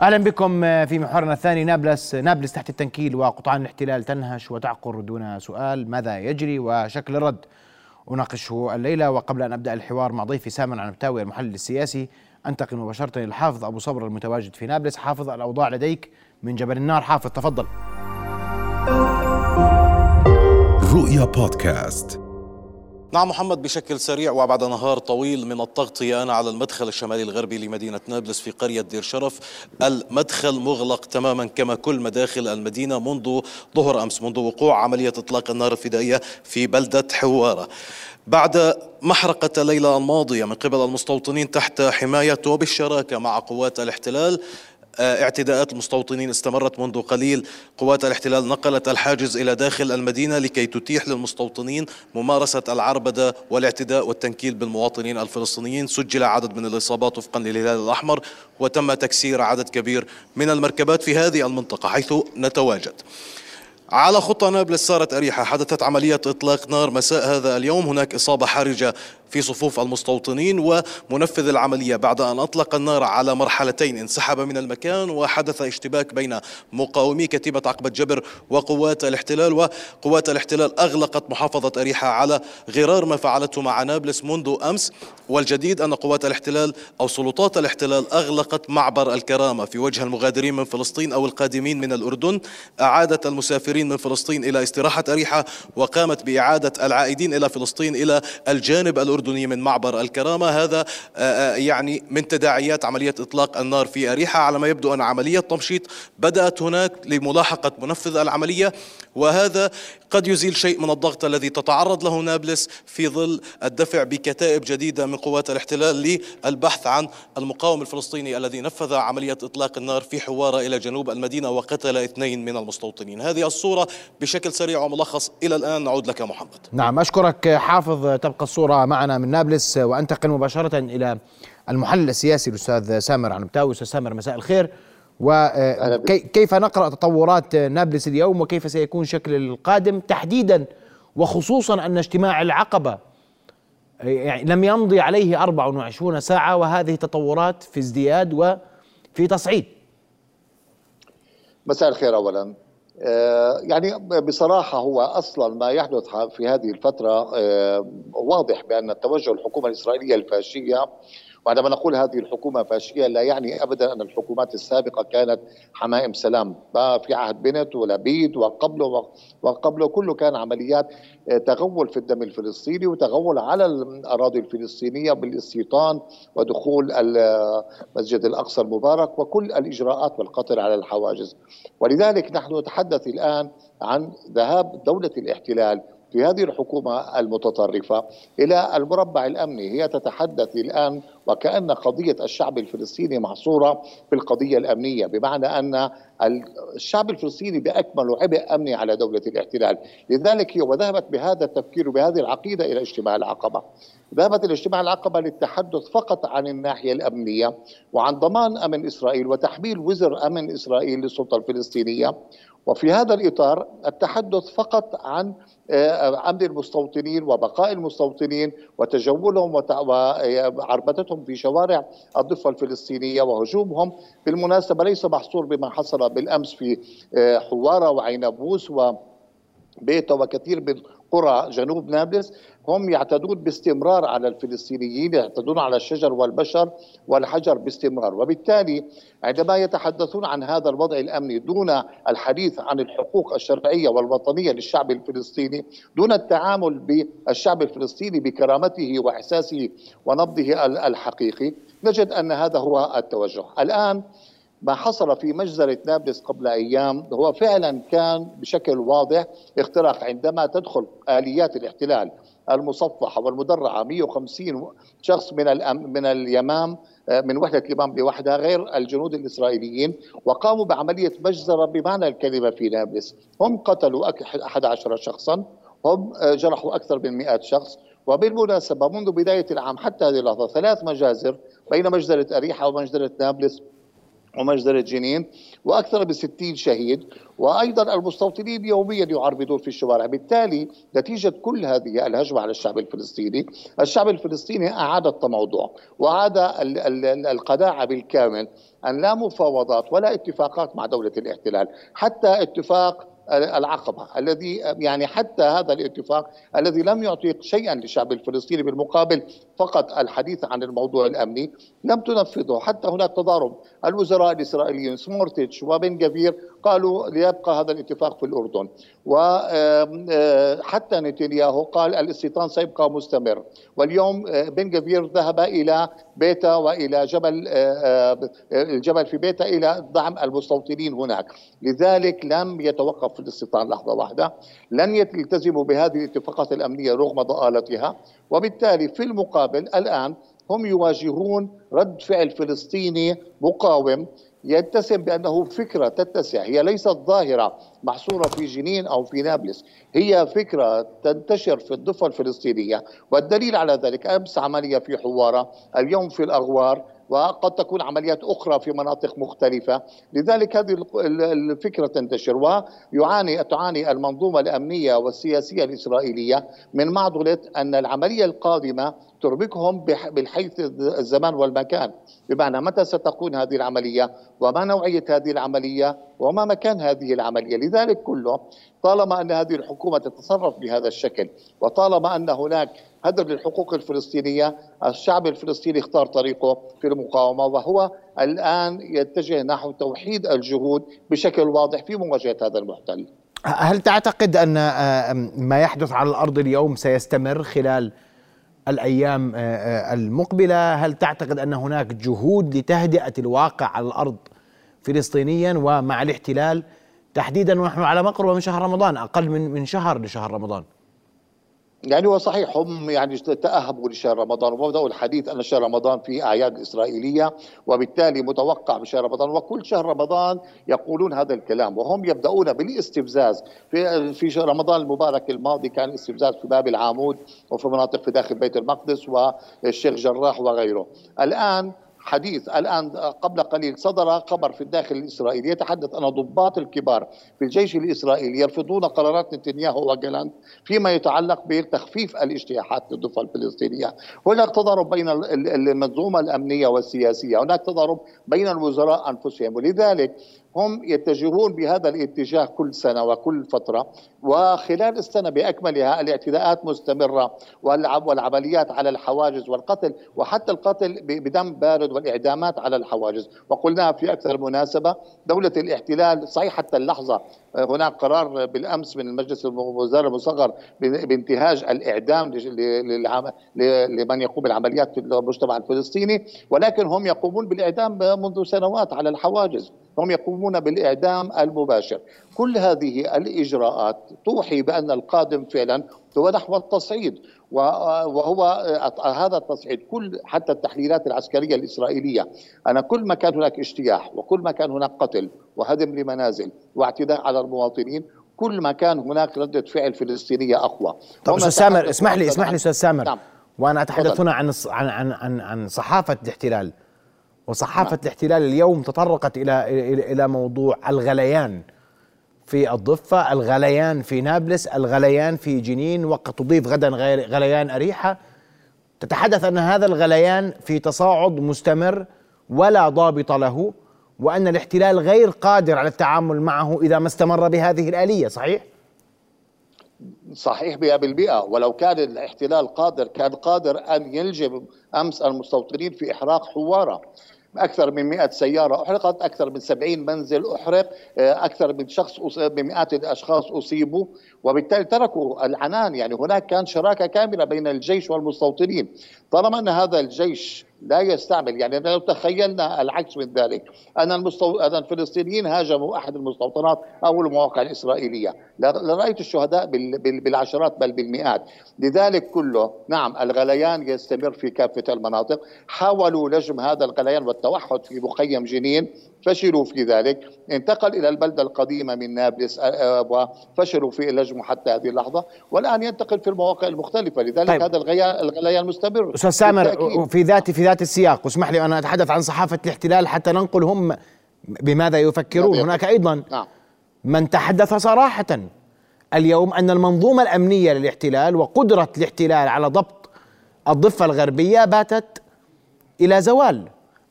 أهلا بكم في محورنا الثاني نابلس نابلس تحت التنكيل وقطعان الاحتلال تنهش وتعقر دون سؤال ماذا يجري وشكل الرد. أناقشه الليلة وقبل أن أبدأ الحوار مع ضيفي سامر عنبتاوي المحلل السياسي. أنتقل مباشرة إلى إلى حافظ أبو صبر المتواجد في نابلس. حافظ الأوضاع لديك من جبل النار. حافظ تفضل. رؤيا بودكاست. نعم محمد بشكل سريع وبعد نهار طويل من التغطية أنا على المدخل الشمالي الغربي لمدينة نابلس في قرية دير شرف. المدخل مغلق تماما كما كل مداخل المدينة منذ ظهر أمس منذ وقوع عملية إطلاق النار الفدائية في بلدة حوارة. بعد محرقة الليلة الماضية من قبل المستوطنين تحت حماية وبالشراكة مع قوات الاحتلال اعتداءات المستوطنين استمرت منذ قليل. قوات الاحتلال نقلت الحاجز إلى داخل المدينة لكي تتيح للمستوطنين ممارسة العربدة والاعتداء والتنكيل بالمواطنين الفلسطينيين. سجل عدد من الإصابات وفقا للهلال الأحمر وتم تكسير عدد كبير من المركبات في هذه المنطقة حيث نتواجد. على خطى نابلس صارت أريحة حدثت عملية إطلاق نار مساء هذا اليوم. هناك إصابة حرجة في صفوف المستوطنين ومنفذ العملية. بعد أن أطلق النار على مرحلتين انسحب من المكان وحدث اشتباك بين مقاومي كتيبة عقبة جبر وقوات الاحتلال. وقوات الاحتلال أغلقت محافظة أريحة على غرار ما فعلته مع نابلس منذ أمس. والجديد أن قوات الاحتلال أو سلطات الاحتلال أغلقت معبر الكرامة في وجه المغادرين من فلسطين أو القادمين من الأردن. أعادت المسافرين من فلسطين إلى استراحة أريحة وقامت بإعادة العائدين إلى فلسطين إلى الجانب الأردني. الأردني من معبر الكرامة. هذا آه، آه، يعني من تداعيات عملية إطلاق النار في أريحة. على ما يبدو أن عملية تمشيط بدأت هناك لملاحقة منفذ العملية. وهذا قد يزيل شيء من الضغط الذي تتعرض له نابلس في ظل الدفع بكتائب جديدة من قوات الاحتلال للبحث عن المقاوم الفلسطيني الذي نفذ عملية إطلاق النار في حوارة إلى جنوب المدينة وقتل اثنين من المستوطنين. هذه الصورة بشكل سريع وملخص إلى الآن. نعود لك محمد. نعم أشكرك حافظ. تبقى الصورة معنا من نابلس وأنتقل مباشرة إلى المحلل السياسي الأستاذ سامر عنبتاوي. أستاذ سامر مساء الخير. وكيف نقرأ تطورات نابلس اليوم وكيف سيكون شكل القادم؟ تحديدا وخصوصا أن اجتماع العقبة يعني لم يمضي عليه 24 ساعة وهذه تطورات في ازدياد وفي تصعيد. مساء الخير أولا. آه، يعني بصراحة هو أصلا ما يحدث في هذه الفترة آه، واضح بأن التوجه الحكومة الإسرائيلية الفاشية وعندما نقول هذه الحكومة فاشية لا يعني أبدا أن الحكومات السابقة كانت حمائم سلام. ما في عهد بنت ولبيد وقبله وقبله كله كان عمليات آه، تغول في الدم الفلسطيني وتغول على الأراضي الفلسطينية بالاستيطان ودخول المسجد الأقصى المبارك وكل الإجراءات والقطر على الحواجز. ولذلك نحن نتحدث الآن عن ذهاب دولة الاحتلال في هذه الحكومة المتطرفة إلى المربع الأمني. هي تتحدث الآن وكأن قضية الشعب الفلسطيني محصورة في القضية الأمنية بمعنى أن الشعب الفلسطيني بأكمله عبء أمني على دولة الاحتلال. لذلك هي وذهبت بهذا التفكير وبهذه العقيدة إلى اجتماع العقبة. ذهبت إلى اجتماع العقبة للتحدث فقط عن الناحية الأمنية وعن ضمان أمن إسرائيل وتحميل وزر أمن إسرائيل للسلطة الفلسطينية. وفي هذا الإطار التحدث فقط عن امن المستوطنين وبقاء المستوطنين وتجولهم وعربدتهم في شوارع الضفة الفلسطينية وهجومهم. بالمناسبة ليس محصور بما حصل بالأمس في آه، حوارة وعينبوس و بيتا وكثير من قرى جنوب نابلس هم يعتدون باستمرار على الفلسطينيين يعتدون على الشجر والبشر والحجر باستمرار. وبالتالي عندما يتحدثون عن هذا الوضع الأمني دون الحديث عن الحقوق الشرعية والوطنية للشعب الفلسطيني دون التعامل بالشعب الفلسطيني بكرامته وإحساسه ونبضه الحقيقي نجد أن هذا هو التوجه. الآن ما حصل في مجزرة نابلس قبل أيام هو فعلا كان بشكل واضح اختراق عندما تدخل آليات الاحتلال المصفحة والمدرعة 150 شخص من من اليمام آه، من وحدة اليمام لوحدها غير الجنود الإسرائيليين وقاموا بعملية مجزرة بمعنى الكلمة في نابلس. هم قتلوا 11 شخصا هم آه، جرحوا أكثر من 100 شخص. وبالمناسبة منذ بداية العام حتى هذه اللحظة ثلاث مجازر بين مجزرة أريحة ومجزرة نابلس ومجزرة جنين وأكثر من 60 شهيد وأيضا المستوطنين يوميا يعربدون في الشوارع. بالتالي نتيجة كل هذه الهجمة على الشعب الفلسطيني الشعب الفلسطيني أعاد التموضع وعاد القناعة بالكامل أن لا مفاوضات ولا اتفاقات مع دولة الاحتلال حتى اتفاق العقبة الذي يعني حتى هذا الاتفاق الذي لم يعطي شيئا للشعب الفلسطيني بالمقابل فقط الحديث عن الموضوع الأمني لم تنفذه. حتى هناك تضارب الوزراء الإسرائيليون سموتريتش وبن غفير قالوا ليبقى هذا الاتفاق في الأردن. وحتى آه، نتنياهو قال الاستيطان سيبقى مستمر. واليوم آه، بن غفير ذهب إلى بيتا وإلى جبل آه، الجبل في بيتا إلى دعم المستوطنين هناك. لذلك لم يتوقف في الاستيطان لحظة واحدة. لن يلتزموا بهذه الاتفاقات الأمنية رغم ضآلتها. وبالتالي في المقابل الآن هم يواجهون رد فعل فلسطيني مقاوم يتسم بأنه فكرة تتسع. هي ليست ظاهرة محصورة في جنين أو في نابلس. هي فكرة تنتشر في الضفة الفلسطينية. والدليل على ذلك أمس عملية في حوارة اليوم في الأغوار وقد تكون عمليات أخرى في مناطق مختلفة، لذلك هذه الفكرة تنتشر ويعاني تعاني المنظومة الأمنية والسياسية الإسرائيلية من معضلة أن العملية القادمة تربكهم بالحيث الزمان والمكان. بمعنى متى ستكون هذه العملية؟ وما نوعية هذه العملية؟ وما مكان هذه العملية؟ لذلك كله طالما أن هذه الحكومة تتصرف بهذا الشكل وطالما أن هناك هدر للحقوق الفلسطينية الشعب الفلسطيني اختار طريقه في المقاومة وهو الآن يتجه نحو توحيد الجهود بشكل واضح في مواجهة هذا المحتل. هل تعتقد أن ما يحدث على الأرض اليوم سيستمر خلال الأيام آه، آه، المقبلة. هل تعتقد أن هناك جهود لتهدئة الواقع على الأرض فلسطينيا ومع الاحتلال؟ تحديدا ونحن على مقربه من شهر رمضان أقل من من شهر لشهر رمضان. يعني هو صحيح هم يعني تأهبوا لشهر رمضان وبدأوا الحديث أن شهر رمضان فيه أعياد إسرائيلية وبالتالي متوقع بشهر رمضان وكل شهر رمضان يقولون هذا الكلام وهم يبدأون بالاستفزاز. في في شهر رمضان المبارك الماضي كان استفزاز في باب العامود وفي مناطق في داخل بيت المقدس والشيخ جراح وغيره. الآن حديث الآن قبل قليل صدر خبر في الداخل الإسرائيلي يتحدث أن ضباط الكبار في الجيش الإسرائيلي يرفضون قرارات نتنياهو وجالانت فيما يتعلق بتخفيف الاجتياحات للضفة الفلسطينية. هناك تضارب بين المنظومة الأمنية والسياسية هناك تضارب بين الوزراء أنفسهم ولذلك هم يتجهون بهذا الاتجاه كل سنة وكل فترة. وخلال السنة بأكملها الاعتداءات مستمرة والعمليات على الحواجز والقتل وحتى القتل بدم بارد والإعدامات على الحواجز. وقلناها في أكثر مناسبة دولة الاحتلال صحيح حتى اللحظة هناك قرار بالأمس من المجلس الوزاري المصغر بانتهاج الإعدام لمن يقوم بالعمليات في المجتمع الفلسطيني. ولكن هم يقومون بالإعدام منذ سنوات على الحواجز. هم يقومون بالإعدام المباشر. كل هذه الإجراءات توحي بأن القادم فعلا هو نحو التصعيد وهو هذا التصعيد. كل حتى التحليلات العسكرية الإسرائيلية أنا كل ما كان هناك اجتياح وكل ما كان هناك قتل وهدم لمنازل واعتداء على المواطنين كل ما كان هناك ردة فعل فلسطينية أقوى. طب أستاذ سامر اسمح لي اسمح لي أستاذ سامر. نعم. وأنا أتحدث هنا عن عن عن عن صحافة الاحتلال. وصحافة نعم. الاحتلال اليوم تطرقت إلى إلى موضوع الغليان في الضفة الغليان في نابلس الغليان في جنين وقد تضيف غدا غليان أريحة تتحدث أن هذا الغليان في تصاعد مستمر ولا ضابط له وأن الاحتلال غير قادر على التعامل معه إذا ما استمر بهذه الآلية صحيح؟ صحيح بها بالمئة ولو كان الاحتلال قادر كان قادر أن يلجم أمس المستوطنين في إحراق حوارة أكثر من 100 سيارة أحرقت أكثر من 70 منزل أحرق آه، أكثر من شخص بمئات الأشخاص أصيبوا. وبالتالي تركوا العنان يعني هناك كان شراكة كاملة بين الجيش والمستوطنين. طالما أن هذا الجيش لا يستعمل يعني لو تخيلنا العكس من ذلك أن, المستو... أن الفلسطينيين هاجموا أحد المستوطنات أو المواقع الإسرائيلية. لرأيت الشهداء بال... بال... بالعشرات بل بالمئات. لذلك كله نعم الغليان يستمر في كافة المناطق. حاولوا لجم هذا الغليان والتوحد في مخيم جنين. فشلوا في ذلك. انتقل إلى البلدة القديمة من نابلس وفشلوا في لجمه حتى هذه اللحظة والآن ينتقل في المواقع المختلفة. لذلك طيب. هذا الغليان مستمر أستاذ سامر في ذات في ذات السياق واسمح لي أنا أتحدث عن صحافة الاحتلال حتى ننقل هم بماذا يفكرون. هناك أيضا نعم. من تحدث صراحة اليوم أن المنظومة الأمنية للاحتلال وقدرة الاحتلال على ضبط الضفة الغربية باتت إلى زوال.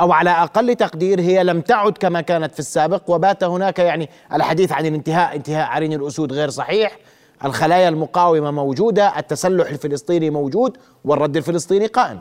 أو على أقل تقدير هي لم تعد كما كانت في السابق وبات هناك يعني الحديث عن الانتهاء انتهاء عرين الأسود غير صحيح. الخلايا المقاومة موجودة التسلح الفلسطيني موجود والرد الفلسطيني قائم.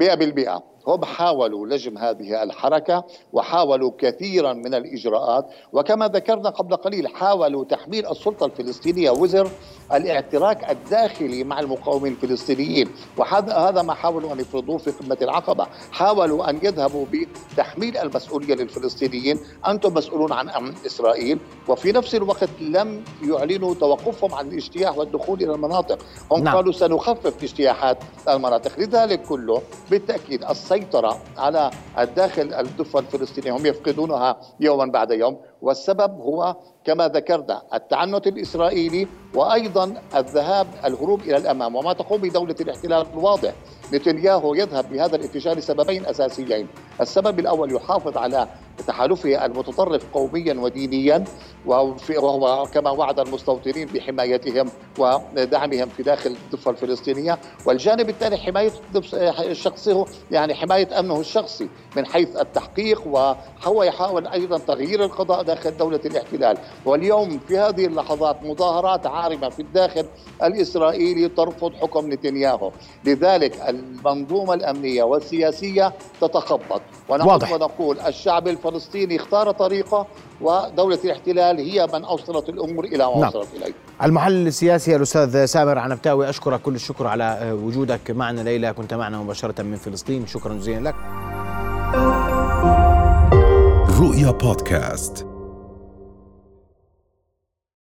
100% هم حاولوا لجم هذه الحركة وحاولوا كثيرا من الإجراءات. وكما ذكرنا قبل قليل حاولوا تحميل السلطة الفلسطينية وزر الاعتراك الداخلي مع المقاومين الفلسطينيين. وهذا هذا ما حاولوا أن يفرضوه في قمة العقبة، حاولوا أن يذهبوا بتحميل المسؤولية للفلسطينيين، أنتم مسؤولون عن أمن إسرائيل، وفي نفس الوقت لم يعلنوا توقفهم عن الاجتياح والدخول إلى المناطق، هم نعم. قالوا سنخفف اجتياحات المناطق، لذلك كله بالتأكيد السيطره على الداخل الضفه الفلسطينيه هم يفقدونها يوما بعد يوم، والسبب هو كما ذكرنا التعنت الإسرائيلي وأيضا الذهاب الهروب إلى الأمام. وما تقوم بدولة الاحتلال واضح نتنياهو يذهب بهذا الاتجاه لسببين أساسيين. السبب الأول يحافظ على تحالفه المتطرف قوميا ودينيا وهو كما وعد المستوطنين بحمايتهم ودعمهم في داخل الضفة الفلسطينية، والجانب الثاني حماية شخصه يعني حماية أمنه الشخصي من حيث التحقيق وهو يحاول أيضا تغيير القضاء داخل دولة الاحتلال، واليوم في هذه اللحظات مظاهرات عارمة في الداخل الإسرائيلي ترفض حكم نتنياهو، لذلك المنظومة الأمنية والسياسية تتخبط. ونقول ونقول الشعب الفلسطيني اختار طريقه ودولة الاحتلال هي من أوصلت الأمور إلى ما نعم. وصلت إليه. المحلل السياسي الأستاذ سامر عنبتاوي أشكرك كل الشكر على وجودك معنا ليلى. كنت معنا مباشرة من فلسطين. شكرا جزيلا لك. رؤيا بودكاست.